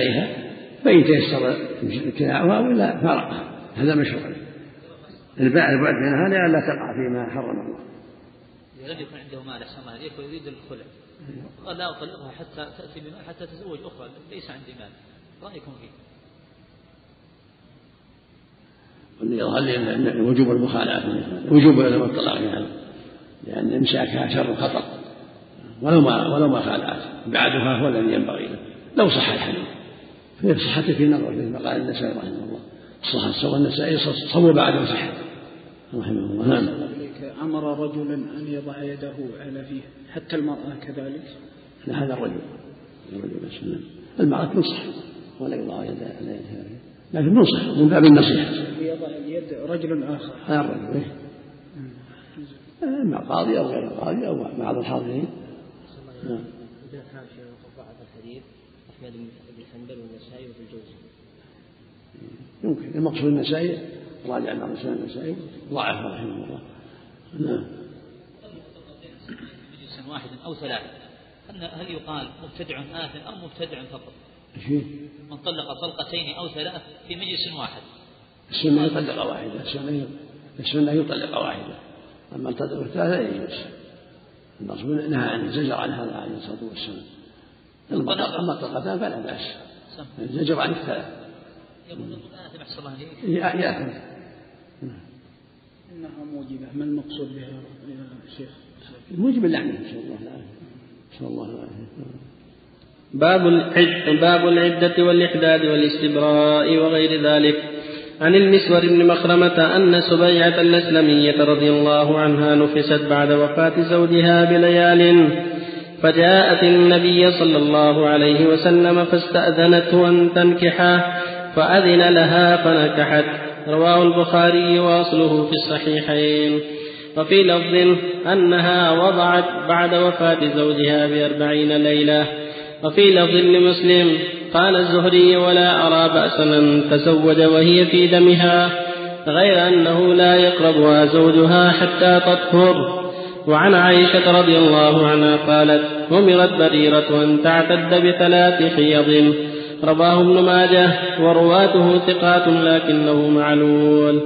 عليها فإن تيسر ابتلاعها ولا فارقها هذا مشروع. البعد منها لئلا تقع فيما حرم الله. إذا لم يكن عنده مال أحسن الله عليك ويريد الخلع. قال لا أطلقها حتى تأتي بمال حتى تتزوج أخرى ليس عندي مال. رأيكم فيه. يظهر لي وجوب المخالعة وجوب الطلاق يعني لأن إمساكها شر خطر ولو ما ولو ما خالعت بعدها هو الذي ينبغي له. لو صح الحديث. فهي صحته في نظر مثل ما قال النسائي رحمه الله. صح سوى النسائي صوب بعد صحته رحمه الله. نعم. أمر رجلا أن يضع يده على فيه حتى المرأة كذلك؟ لا هذا الرجل. الرجل بس نعم. المرأة تنصح ولا يضع يده على يدها. لكن ننصح من باب النصيحة. يضع اليد رجل آخر. هذا الرجل إيه؟ مع قاضي أو غير قاضي أو بعض الحاضرين. نعم. إذا كان في بعض الحديث أحمد بن حنبل والنسائي وفي الجوزي يمكن. المقصود النسائي راجع مع رسول النسائي ضعف رحمه الله. نعم. مجلس واحد أو ثلاثة. هل يقال مبتدع آثم أو مبتدع فقط؟ من طلق طلقتين أو ثلاث في مجلس واحد. السنة يطلق واحدة. السنة السنة يطلق واحدة. أما الطلق الثالث لا يجوز الرسول نهى عن زجر عن هذا عليه الصلاة والسلام. أما الطلقتان فلا بأس. الزجر عن الثلاث الله يأثم إنها موجبة. ما المقصود بها يا شيخ؟ موجب اللعنة نسأل الله. العافية نسأل الله. العافية باب العد باب العدة والإحداد والاستبراء وغير ذلك. عن المسور بن مخرمة أن سبيعة الأسلمية رضي الله عنها نفست بعد وفاة زوجها بليال. فجاءت النبي صلى الله عليه وسلم فاستأذنته أن تنكحه فأذن لها فنكحت. رواه البخاري وأصله في الصحيحين. وفي لفظ أنها وضعت بعد وفاة زوجها بأربعين ليلة. وفي لفظ لمسلم قال الزهري ولا أرى بأسا أن تزوج وهي في دمها غير أنه لا يقربها زوجها حتى تطهر. وعن عائشة رضي الله عنها قالت أمرت بريرة أن تعتد بثلاث حيض رواه ابن ماجه ورواته ثقات لكنه معلول.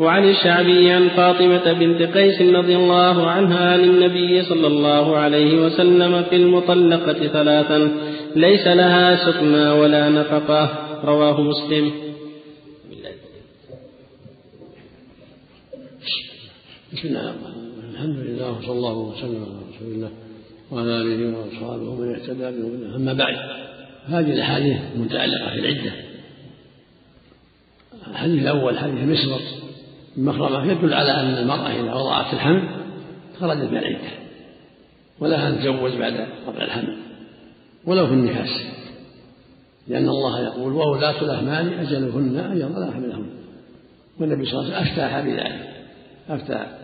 وعن الشعبي عن فاطمة بنت قيس رضي الله عنها عن النبي صلى الله عليه وسلم في المطلقة ثلاثا ليس لها سكنى ولا نفقة. رواه مسلم. بسم الله. الحمد لله وصلى الله وسلم على رسول الله وعلى آله وأصحابه ومن اهتدى بهداه. أما بعد هذه الأحاديث المتعلقه في العدة. الحديث الأول حديث مسور المخرمة يدل على أن المرأة إذا وضعت الحمل خرجت من العدة ولها أن تتزوج بعد وضع الحمل ولو في النفاس لأن الله يقول وولاة الأحمال أجلهن أن يضعن حملهن والنبي صلى الله عليه وسلم أفتاها بذلك أفتى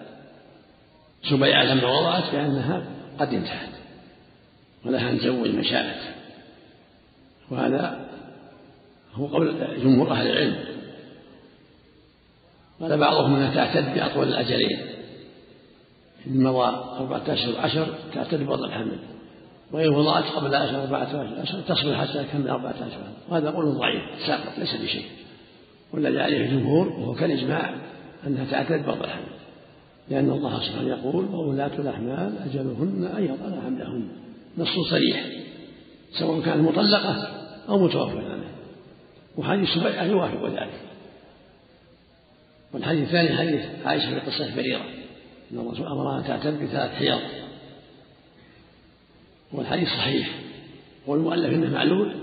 سبيعة لما وضعت بأنها قد انتهت ولها أن تزوج ما شاءت وهذا هو قول جمهور أهل العلم. قال بعضهم إنها تعتد بأطول الأجلين. إن مضى أربعة اشهر عشر تعتد بوضع الحمل. وإن وضعت قبل اشهر أربعة اشهر تصبر حتى تكمل أربعة اشهر وهذا قول ضعيف ساقط ليس بشيء. والذي عليه الجمهور وهو كالإجماع أنها تعتد بوضع الحمل. لأن الله سبحانه يقول وولاة الأحمال أجلهن أن يضعن حملهن. نص صريح سواء كانت مطلقة أو متوفى عنها وحديث سبيعه يوافق ذلك. والحديث الثاني حديث عائشة في قصة بريرة. أن الرسول أمرها أن تعتد بثلاث حيض. والحديث صحيح. والمؤلف إنه معلول.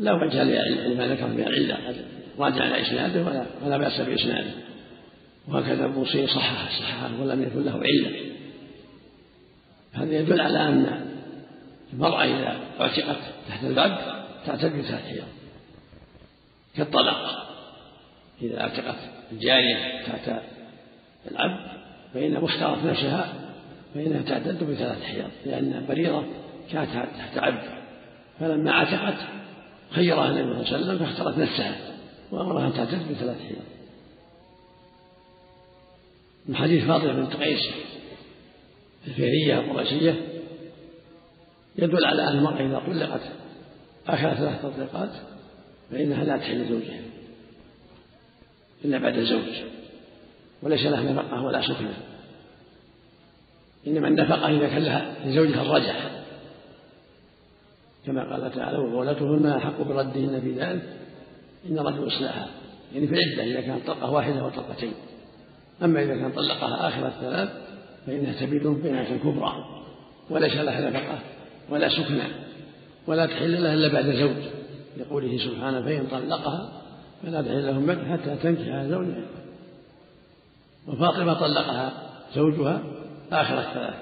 لا وجه لما ذكر من العلة راجع على إسناده ولا ولا بأس بإسناده. وهكذا البوصيري صححه صححه ولم يكن له علة. هذا يدل على أن المرأة إذا اعتقت تحت العبد تعتد بثلاث حيض كالطلاق. إذا اعتقت الجارية تحت العبد فإن مختارت نفسها فإنها تعتد بثلاث حيض لأن بريرة كانت تحت عبد فلما عتقت خيرها النبي صلى الله عليه وسلم فاختارت نفسها وأمرها أن تعتد بثلاث حيض. من حديث فاطمة بنت قيس الفيرية القرشية يدل على أن المرأة إذا طلقت آخر ثلاث تطليقات فإنها لا تحل زوجها إلا بعد الزوج وليس لها نفقة ولا سكنة. إنما النفقة إذا كان لها لزوجها الرجح كما قال تعالى وقولتهن أحق بردهن في ذلك إن رجل إصلاحها يعني في العدة إذا كانت طلقة واحدة وطلقتين. أما إذا كان طلقها آخر الثلاث فإنها تبيد بينة كبرى. وليس لها نفقة ولا سكنى ولا تحل لها إلا بعد زوج لقوله سبحانه فإن طلقها فلا تحل لهم بعد حتى تنكح زوجها. وفاطمة طلقها زوجها آخر الثلاث.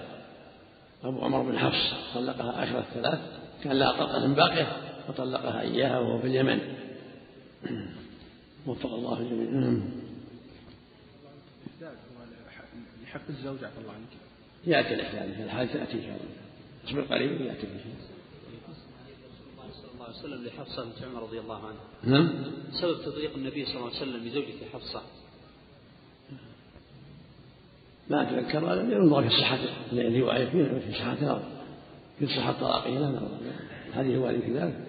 أبو عمر بن حفص طلقها آخر الثلاث. كان لها طلقة باقية فطلقها إياها وهو في اليمن. وفق الله الجميع. لحق الزوج عفى الله عنك. يأتي الإحداث في الحال تأتي إن شاء الله. اصبر قريب يأتي إن شاء الله. صلى الله عليه وسلم لحفصة بنت عمر رضي الله عنها نعم. سبب تضييق النبي صلى الله عليه وسلم لزوجته حفصة. ما أتذكر هذا ينظر في صحة الرواية في صحة في صحة طلاقه لا نظر هذه هو في ذلك.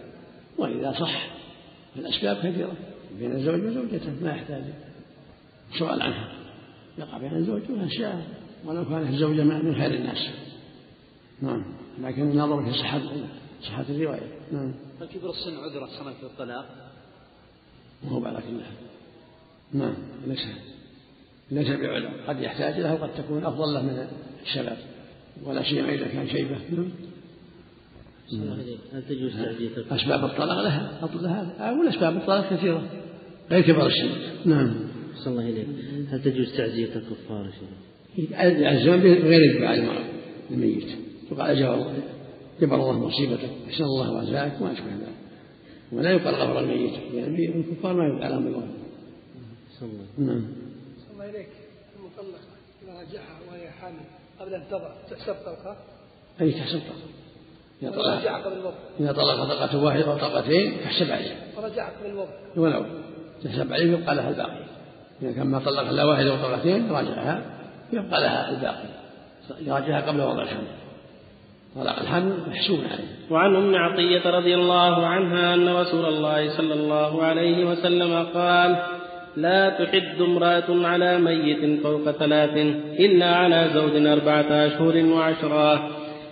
وإذا صح الأسباب كثيرة بين الزوج وزوجته ما يحتاج سؤال عنها. يقع بين الزوج وأشياء ولو كانت الزوجة من خير الناس. نعم. لكن النظر في صحة صحة الرواية. نعم. فكبر السن عذرة صنع في الطلاق؟ وهو على كل نعم. ليس ليس بعذر. قد يحتاج له وقد تكون أفضل له من الشباب. ولا سيما إذا كان شيبة. نعم. هل تجوز تعزية أسباب الطلاق لها أصل لها. أو أسباب الطلاق كثيرة. غير كبر السن. نعم. صلى الله إليك. هل تجوز تعزية الكفار يا شيخ؟ يعزون بغير الدعاء الميت. وقال جبر جبر الله مصيبتك أحسن الله رزاك وما أشبه ذلك. ولا يقال غفر الميت. يعني الكفار ما يقال لهم بالغفر نعم. الله إليك. المطلقة إذا رجعها وهي حامل قبل أن تضع تحسب طلقة؟ أي تحسب طلقة. إذا طلق ورجع قبل الوضع إذا طلق طلقة واحدة أو طلقتين تحسب عليه ورجع قبل الوضع ولو تحسب عليه يبقى لها الباقي. إذا كان ما طلق إلا واحدة أو طلقتين راجعها يبقى لها الباقي. يراجعها قبل وضع الحمل. طلاق الحمل محسوب عليه. وعن أم عطية رضي الله عنها أن رسول الله صلى الله عليه وسلم قال لا تحد امرأة على ميت فوق ثلاث إلا على زوج أربعة أشهر وعشرا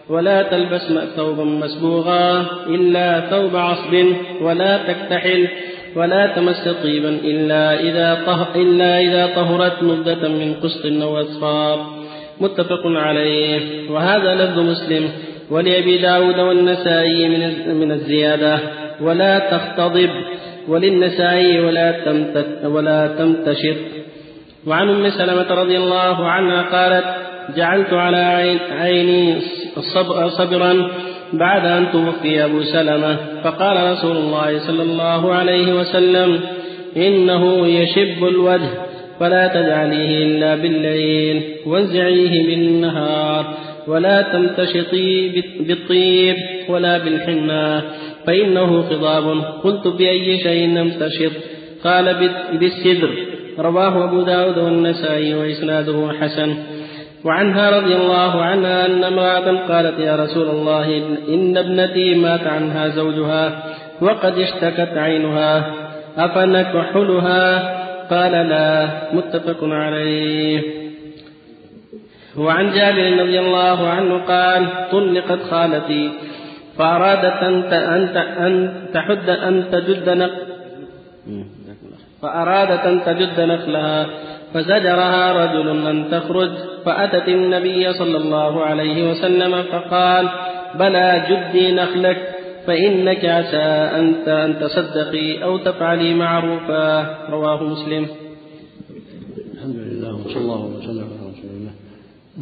ولا تلبس ثوبا مسبوغا إلا ثوب عصب ولا تكتحل ولا تمس طيبا إلا إذا, طه إلا إذا طهرت مدة من قسط أو أصفار. متفق عليه. وهذا لفظ مسلم. ولأبي داود والنسائي من من الزيادة. ولا تختضب وللنسائي ولا تمتت ولا تمتشط. وعن أم سلمة رضي الله عنها قالت جعلت على عيني صبرا بعد أن توفي أبو سلمة فقال رسول الله صلى الله عليه وسلم إنه يشب الوجه فلا تجعليه إلا بالليل وانزعيه بالنهار ولا تمتشطي بالطيب ولا بالحناء فإنه خضاب. قلت بأي شيء نمتشط قال بالسدر. رواه أبو داود والنسائي وإسناده حسن. وعنها رضي الله عنها أن امرأة قالت يا رسول الله إن ابنتي مات عنها زوجها وقد اشتكت عينها أفنكحلها؟ قال لا متفق عليه. وعن جابر رضي الله عنه قال طلقت خالتي فأرادت أن تحد أن تجد نق فأرادت أن تجد نخلها. فزجرها رجل أن تخرج فأتت النبي صلى الله عليه وسلم فقال بلى جدي نخلك فإنك عسى أنت أن تصدقي أو تفعلي معروفا. رواه مسلم. الحمد لله وصلى الله وسلم على رسول الله.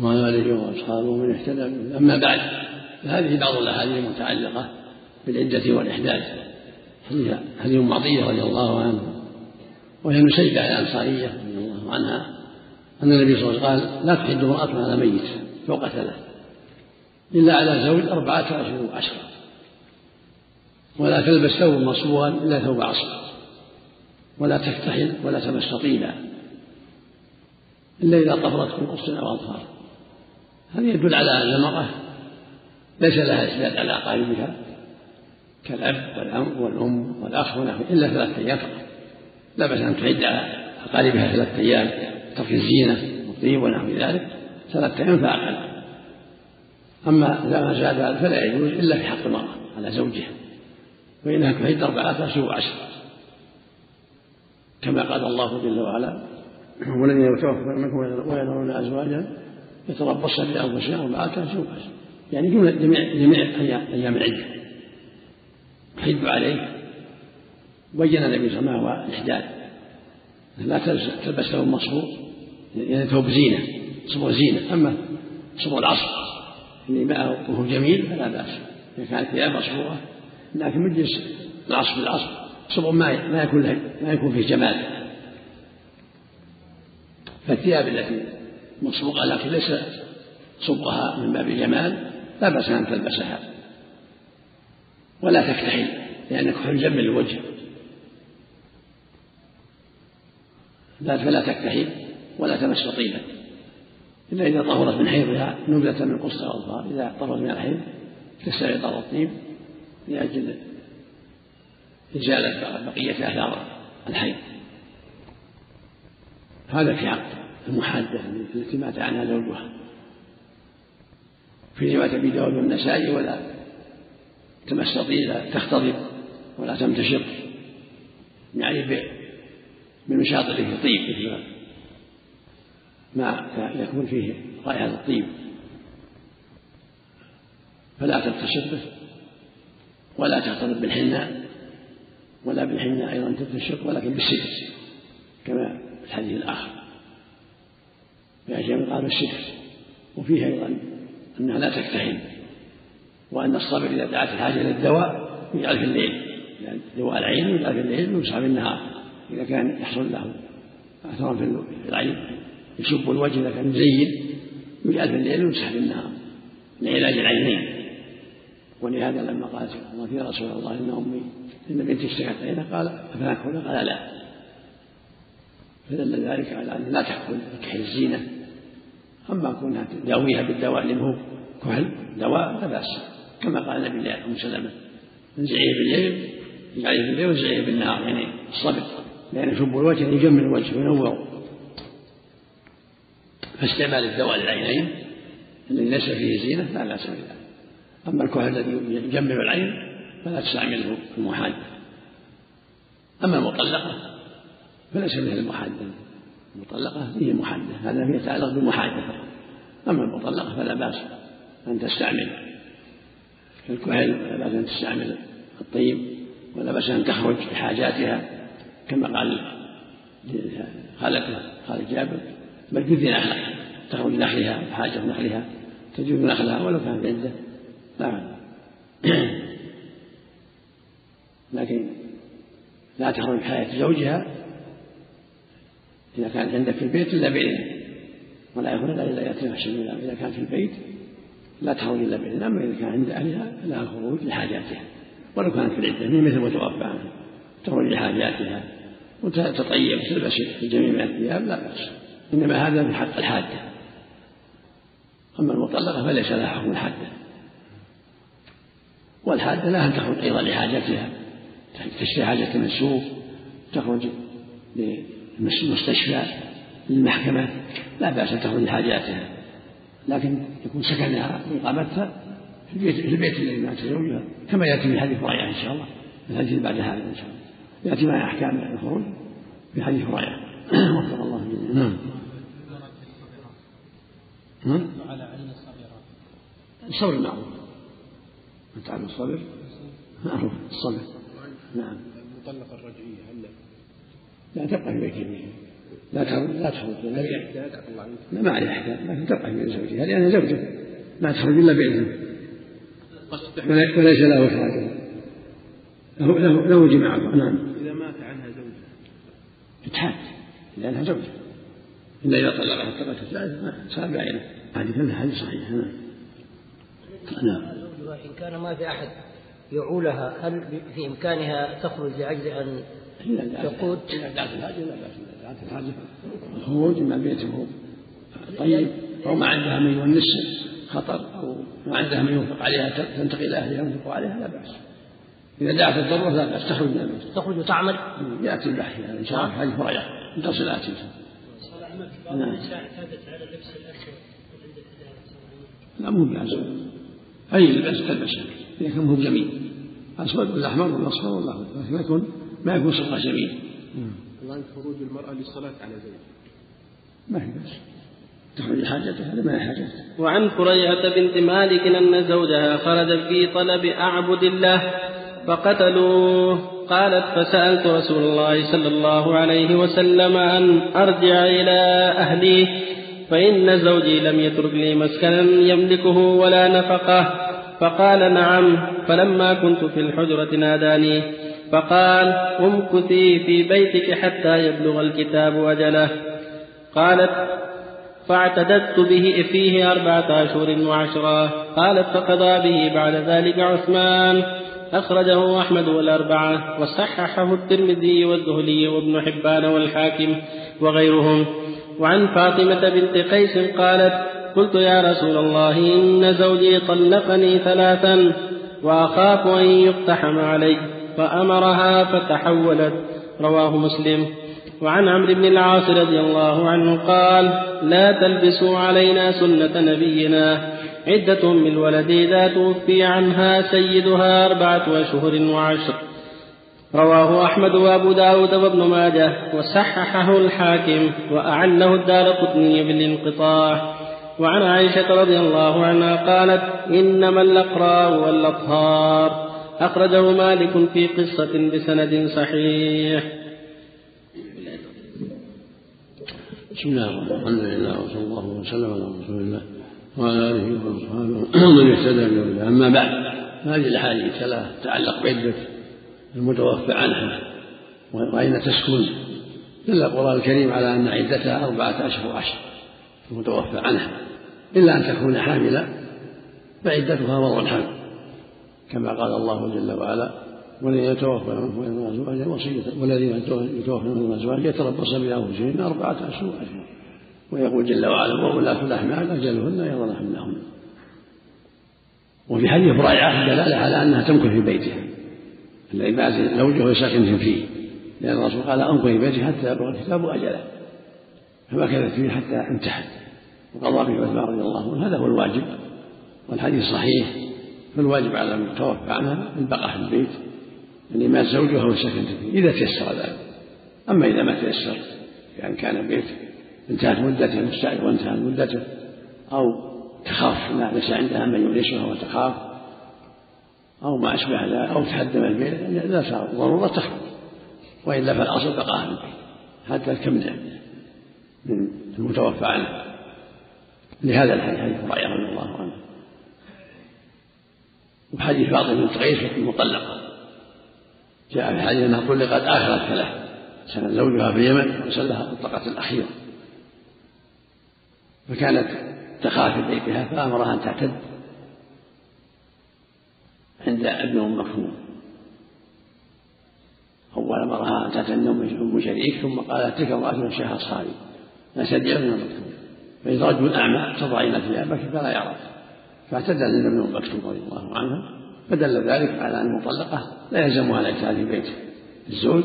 وعلى آله وأصحابه من اهتدى أما بعد فهذه بعض الأحاديث المتعلقة بالعدة والإحداث. هذه أم عطية رضي الله عنها وهي نسيبة الأنصارية رضي الله عنها أن النبي صلى الله عليه وسلم قال لا تحد امرأة على ميت فوق ثلاث. إلا على زوج أربعة أشهر وعشرة ولا تلبس ثوب مصبوغا إلا ثوب عصر ولا تكتحل ولا تمس طيبا إلا إذا طهرت من قص أو أظفار. هذا يدل على أن المرأة ليس لها إسداد على أقاربها كالأب والأم والأم والأخ ونحو إلا ثلاثة أيام فقط. لا بأس أن تعد على أقاربها ثلاثة أيام ترك الزينة والطيب ونحو ذلك ثلاثة أيام فأقل. أما إذا ما زاد فلا يجوز إلا في حق المرأة على زوجها فإنها تعد أربعة أشهر وعشر كما قال الله جل وعلا والذين يتوفون منكم ويذرون أزواجا يتربصن بأنفسهن أربعة أشهر وعشر يعني جميع جميع أيام العدة يحد عليه بين النبي صلى الله عليه وسلم لا تلبس ثوب مصفوف يعني ثوب زينة صبغ زينة. أما صبغ العصر اللي معه وهو جميل فلا بأس. إذا كانت ثياب مصبوغة. لكن مجلس العصر بالعصر. صبغ ما ما يكون ما يكون فيه جمال. فالثياب التي مصبوغة لكن ليس صبغها من باب الجمال لا بأس أن تلبسها. ولا تكتحل لأن كحل جمل الوجه. لا فلا تكتحل ولا تمس طيبا. إلا إذا طهرت من حيضها نبذة من قصة الأظفار إذا طهرت من الحيض تستعيض الطيب لأجل إزالة بقية آثار الحيض. هذا في حق المحادة التي مات عنها زوجها. في رواية أبي داود والنسائي ولا تمس طيبا تختضب ولا تمتشط. يعني اللي فيه. طيب مثل ما يكون فيه رائحة الطيب فلا تلتشط به ولا تختلط بالحناء ولا بالحناء أيضا تلتشط ولكن بالستر كما في الحديث الآخر. أشياء قال بالستر وفيه أيضا أنها لا تكتحل وأن الصبر إذا دعت الحاجة إلى الدواء يجعل في الليل دواء العين يجعل في الليل ويصحى في النهار إذا كان يحصل له أثر في العين يشب الوجه إذا كان مزين يجعل في الليل ويمسح في النهار لعلاج العينين. ولهذا لما قالت الله يا رسول الله إن أمي إن بنتي اشتكت عينها قال افناكل قال لا. فدل ذلك على ان لا تاكل كحل الزينة. أما كونها تداويها بالدواء اللي هو كحل دواء لا بأس. كما قال النبي ام سلمه انزعيه بالليل اجعليه بالليل وانزعيه بالنهار يعني الصبر لأن يشب الوجه يجمل الوجه وينوره. فاستعمال الدواء للعينين الذي ليس فيه زينة لا بأس به أما الكحل الذي يجمع العين فلا تستعمله في المحادة أما المطلقة فليس مثل المحادة المطلقة هي محادة هذا يتعلق بالمحادة أما المطلقة فلا بأس أن تستعمل. الكحل ولا بأس أن تستعمل الطيب ولا بأس أن تخرج لحاجاتها كما قال خالته خالد جابر بل بذن نخلها تخرج نخلها حاجة نخلها تجوز نخلها ولو كانت عدة لا. لكن لا تخرج حياة زوجها إذا كانت عندك في البيت إلا بإذنه. ولا يخرج إلا يأتي الشمال إذا كان في البيت لا تخرج إلا بإذنه. أما إذا كان عند أهلها لها الخروج لحاجاتها. ولو كانت في العدة مثل متوفى عنها تخرج لحاجاتها. وتتطيب تلبس الجميع من الثياب لا بأس. إنما هذا في حق الحادة. أما المطلقة فليس لها حكم الحادة. والحادة لها أن تخرج أيضا لحاجتها. تشتري حاجة من السوق تخرج للمستشفى للمحكمة لا بأس أن تخرج لحاجاتها. لكن يكون سكنها وإقامتها في البيت الذي مات زوجها كما يأتي في حديث رائع إن شاء الله الحديث بعد هذا إن شاء الله. يأتي مع أحكام الخروج في حديث رائع وفق الله جميعا نعم. نعم. على الصبر معروف. أنت على الصبر؟ معروف. الصبر. نعم. المطلقة الرجعية هل لا؟ تبقى في بيت زوجها لا تخرج. لا تخرج. لا ما عليها أحكام. لكن تبقى في بيت زوجها. لأنها زوجة لا تخرج إلا بإذنه. وليس له إخراجها. له له له جماعة. نعم إذا مات عنها زوجها تتحاد لأنها زوجة. إلا إذا طلقها الطلقة الثالثة صار بعينه. هذه كلها حديث صحيح نعم نعم. إن كان ما في أحد يعولها هل في إمكانها تخرج لأجل أن تقود؟ إذا دعت الحاجة لا بأس دعت الحاجة الخروج من بيته. طيب. أو ما عندها من يونس خطر أو ما عندها من ينفق عليها تنتقل إلى أهلها وينفق عليها لا بأس. إذا دعت الضرورة لا بأس تخرج من البيت. تخرج وتعمل. يأتي البحث يعني إن شاء الله حديث هريرة تصل آتي. بعض النساء اعتادت على لبس الأسود عند لا مو بلازم أي لباس تلبسه إذا كان مو جميل. أسود ولا أحمر ولا أصفر ولا لكن ما يكون ما يكون صفة جميل. الآن خروج المرأة للصلاة على زوجها. ما في بأس. تخرج حاجتها هذا ما هي حاجتها وعن فريعة بنت مالك أن زوجها خرج في طلب أعبد الله. فقتلوه. قالت فسألت رسول الله صلى الله عليه وسلم أن أرجع إلى أهلي فإن زوجي لم يترك لي مسكنا يملكه ولا نفقة. فقال نعم. فلما كنت في الحجرة ناداني فقال امكثي في بيتك حتى يبلغ الكتاب أجله. قالت فاعتددت به فيه أربعة أشهر وعشرة. قالت فقضى به بعد ذلك عثمان. أخرجه أحمد والأربعة وصححه الترمذي والذهلي وابن حبان والحاكم وغيرهم. وعن فاطمة بنت قيس قالت قلت يا رسول الله إن زوجي طلقني ثلاثا وأخاف أن يقتحم علي فأمرها فتحولت. رواه مسلم. وعن عمرو بن العاص رضي الله عنه قال لا تلبسوا علينا سنة نبينا. عدة بالولد إذا توفي عنها سيدها أربعة أشهر وعشر. رواه أحمد وأبو داود وابن ماجه وصححه الحاكم وأعله الدار قطني بالانقطاع. وعن عائشة رضي الله عنها قالت إنما الأقراء والأطهار. أخرجه مالك في قصة بسند صحيح. بسم الله الرحمن الرحيم. الحمد لله وصلى الله وسلم على رسول الله. وعلى آله وصحبه ومن اهتدى بهداه. أما بعد هذه الأحاديث ثلاث تتعلق بعدة المتوفى عنها وأين تسكن؟ دل القرآن الكريم على أن عدتها أربعة اشهر وعشر المتوفى عنها. إلا أن تكون حاملا فعدتها وضع الحمل كما قال الله جل وعلا والذين يتوفون من ازواج وصيه والذين يتوفون من ازواج يتربصن بانفسهن أربعة اشهر واشهر ويقول جل وعلا وولاة الأحمال أجلهن يضن حملهن وفي حديث رائعة دلالة على أنها تمكث في بيتها الذي زوجه ساكن فيه لأن الرسول قال أمكث في بيتها حتى يبلغ الكتاب أجله. فمكثت فيه حتى انتهت وقضى به عثمان رضي الله عنه هذا هو الواجب والحديث صحيح فالواجب على المتوفى عنها البقاء في البيت يعني مات زوجها وسكنت فيه إذا تيسر ذلك. أما إذا ما تيسر يعني كان البيت انتهت مدته المستعد وانتهت مدته أو تخاف ليس عندها من يونسها وتخاف أو ما أشبه ذلك أو البيت لا صار ضرورة تخرج وإلا فالأصل بقاء البيت حتى تكمل من المتوفى عنه. لهذا الحديث حديث هريرة رضي الله عنه. وحديث فاطمة بنت قيس المطلقة جاء في حديث أنها طلقت آخر الثلاث كان زوجها في اليمن وسلها الطلقة الأخيرة. فكانت تخاف بيتها فأمرها أن تعتد عند ابن أم مكتوم أول أمرها أن تعتد أم شريك ثم قالت تلك امرأة شيخ أصحابي نسد ابن أم مكتوم فإذا رجل أعمى تضعين ثيابك فلا يراك فاعتدى عند ابن أم مكتوم رضي الله عنها. فدل ذلك على أن المطلقة لا يلزمها الاعتاد في بيت الزوج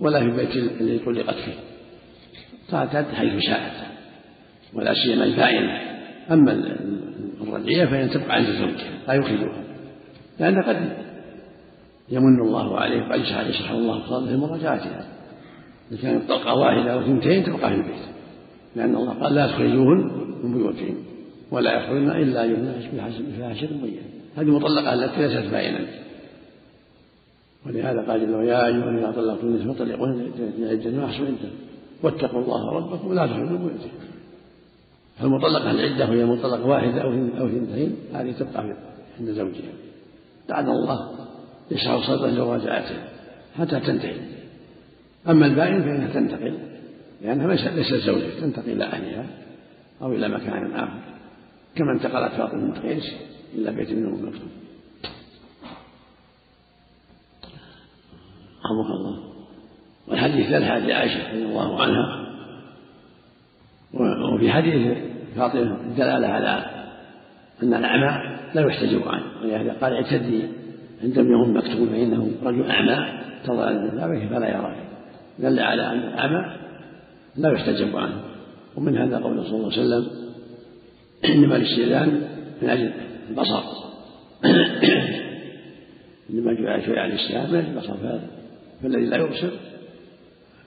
ولا في بيت الذي طلقت فيه. تعتد حيث شاءت. ولا سيما البائنة أما الرجعية فإن تبقى عند زوجها لا يخرجها لأن قد يمن الله عليه وقد يشرح الله فضله مراجعتها إذا كانت طلقة واحدة أو ثنتين تبقى في البيت. لأن الله قال لا تخرجوهن من بيوتهن ولا يخرجن إلا يؤمن بفاحشة مبينة هذه مطلقة التي ليست بائنا ولهذا قال جل يا أيها الذين طلقتم النساء فطلقوهن لعدة ما واتقوا الله ربكم ولا تخرجوا من فالمطلقة العدة وهي مطلقة واحدة أو اثنتين هذه تبقى عند زوجها. لعل الله يشرح صدرا لمراجعتها حتى تنتهي أما البائن فإنها تنتقل لأنها ليست زوجة تنتقل إلى أهلها أو إلى مكان آخر. كما انتقلت فاطمة بنت قيس إلى بيت ابن أم مكتوم الله. والحديث ثالث عائشة رضي الله عنها. وفي حديث فاطمة الدلالة على أن الأعمى لا يحتجب عنه ولهذا قال اعتدي عندما يكون مكتوب فإنه رجل أعمى تضع ذلك فلا يرى. دل على أن الأعمى لا يحتجب عنه ومن هذا قول صلى الله عليه وسلم إنما الاستئذان من أجل البصر. إنما جعل شيء على الاستئذان من أجل البصر. فالذي لا يبصر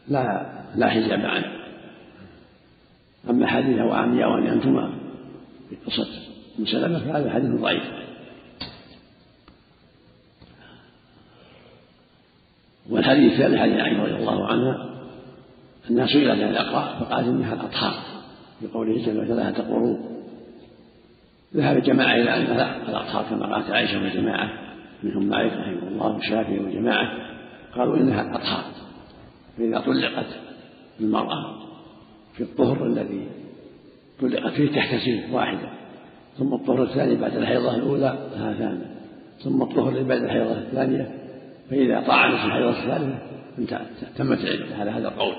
لا لا حجاب عنه. أما حديث وعمي وأن أنتما في قصة مسلمة فهذا حديث ضعيف. والحديث الثاني حديث عائشة رضي الله عنها أنها سئلت عن الأقراء فقالت إنها الأطهار بقوله جل وعلا تقروا ذهب جماعة إلى أنها الأطهار كما قالت عائشة وجماعة منهم مالك رحمه الله والشافعي وجماعة قالوا إنها الأطهار فإذا طلقت المرأة في الطهر الذي طلقت فيه تحتسب واحدة. ثم الطهر الثاني بعد الحيضة الأولى هذان. ثم الطهر اللي بعد الحيضة الثانية فإذا طعنت الحيضة الثالثة تمت العدة هذا هذا القول.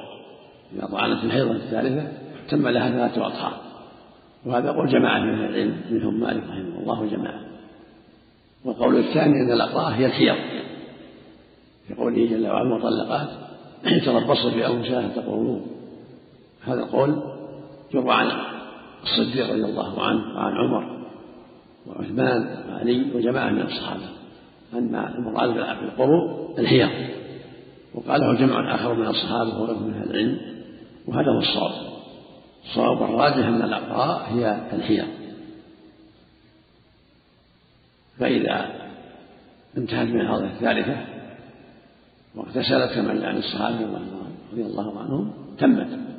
إذا طعنت الحيضة الثالثة تم لها ثلاثة أطهار. وهذا قول جماعة من العلم منهم مالك رحمه الله وجماعة والقول الثاني أن الأقراء هي الحيض. في قوله جل وعلا المطلقات تربصن بأنفسها تقولون هذا القول يروى عن الصديق رضي الله عنه وعن عمر وعثمان وعلي وجماعة من الصحابة. أن المراد بالقروء الحيض وقاله جمع آخر من الصحابة وغيرهم من أهل العلم. وهذا هو الصواب. الصواب الراجح أن الأقراء هي الحيض فإذا انتهت من الحيضة الثالثة واغتسلت كما عن الصحابة رضي الله عنهم تمت.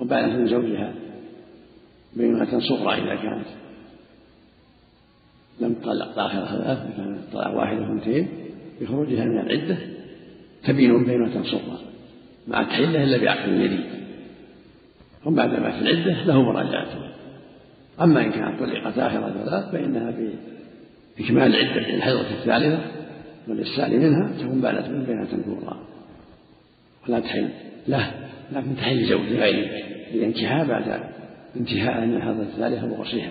وبانت من زوجها بينة صغرى إذا كانت. لم تطلق آخر ثلاث كانت طلاق واحدة واثنتين بخروجها من العدة تبين بينة صغرى مع التحلة إلا بعقد جديد وبعد ما في العدة له مراجعته. أما إن كانت طلقت آخر ثلاث فإنها بإكمال العدة الحيضة الثالثة والإرسال منها تكون بالت من بينة كبرى ولا تحل له. لكن تحل زوج غيره لانتهاء بعد انتهاء من الحيضة الثالثة وغسلها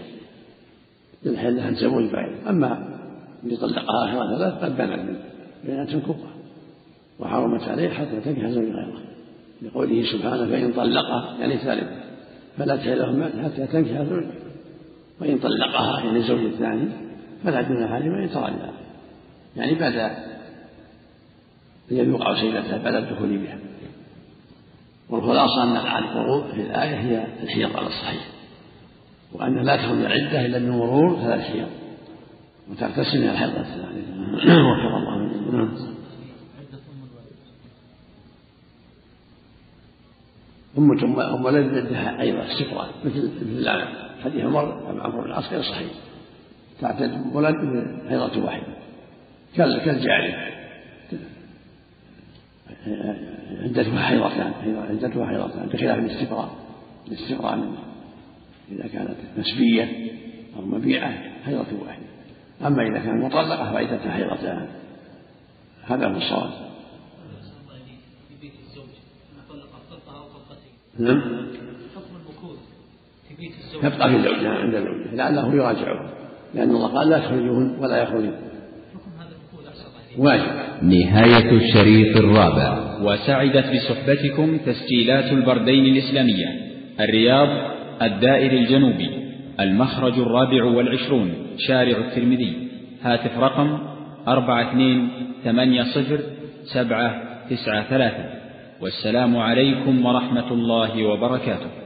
يحل لها زوج غيره أما اللي طلقها آخر ثلاث قد بنت من بينة كبرى وحرمت عليه حتى تنكح زوج غيره. لقوله سبحانه فإن طلقها يعني ثالثة فلا تحل لهما حتى تنكح زوج. وإن طلقها يعني الزوج الثاني فلا جناح عليهما إن تراجعا يعني بعد أن يذوق عصيبتها بعد الدخول بها. والخلاصة أن القروء في الآية هي الحيض على الصحيح. وأن لا تخرج العدة إلا بمرور ثلاث حيض وتغتسل من الحيضة الثانية وفق الله نعم. أم أم ولد عندها أيضا استقرار مثل مثل حديث عمر عمرو بن العاص غير صحيح. تعتد ولد بحيضة واحدة كالجارية عدتها حيضتان عدتها حيضتان بخلاف الاستقراء الاستقراء من إذا كانت نسبية أو مبيعة حيضة واحدة. أما إذا كانت مطلقة فعدتها حيضتان. هذا هو الصواب. نعم. حكم المكوث في بيت الزوج يبقى في زوجها عند زوجها لعله يراجعه لأن الله قال لا تخرجوهن ولا يخرجن. واجب. نهاية الشريط الرابع. وسعدت بصحبتكم تسجيلات البردين الإسلامية. الرياض الدائر الجنوبي. المخرج الرابع والعشرون شارع الترمذي. هاتف رقم أربعة اثنين ثمانية صفر سبعة تسعة ثلاثة. والسلام عليكم ورحمة الله وبركاته.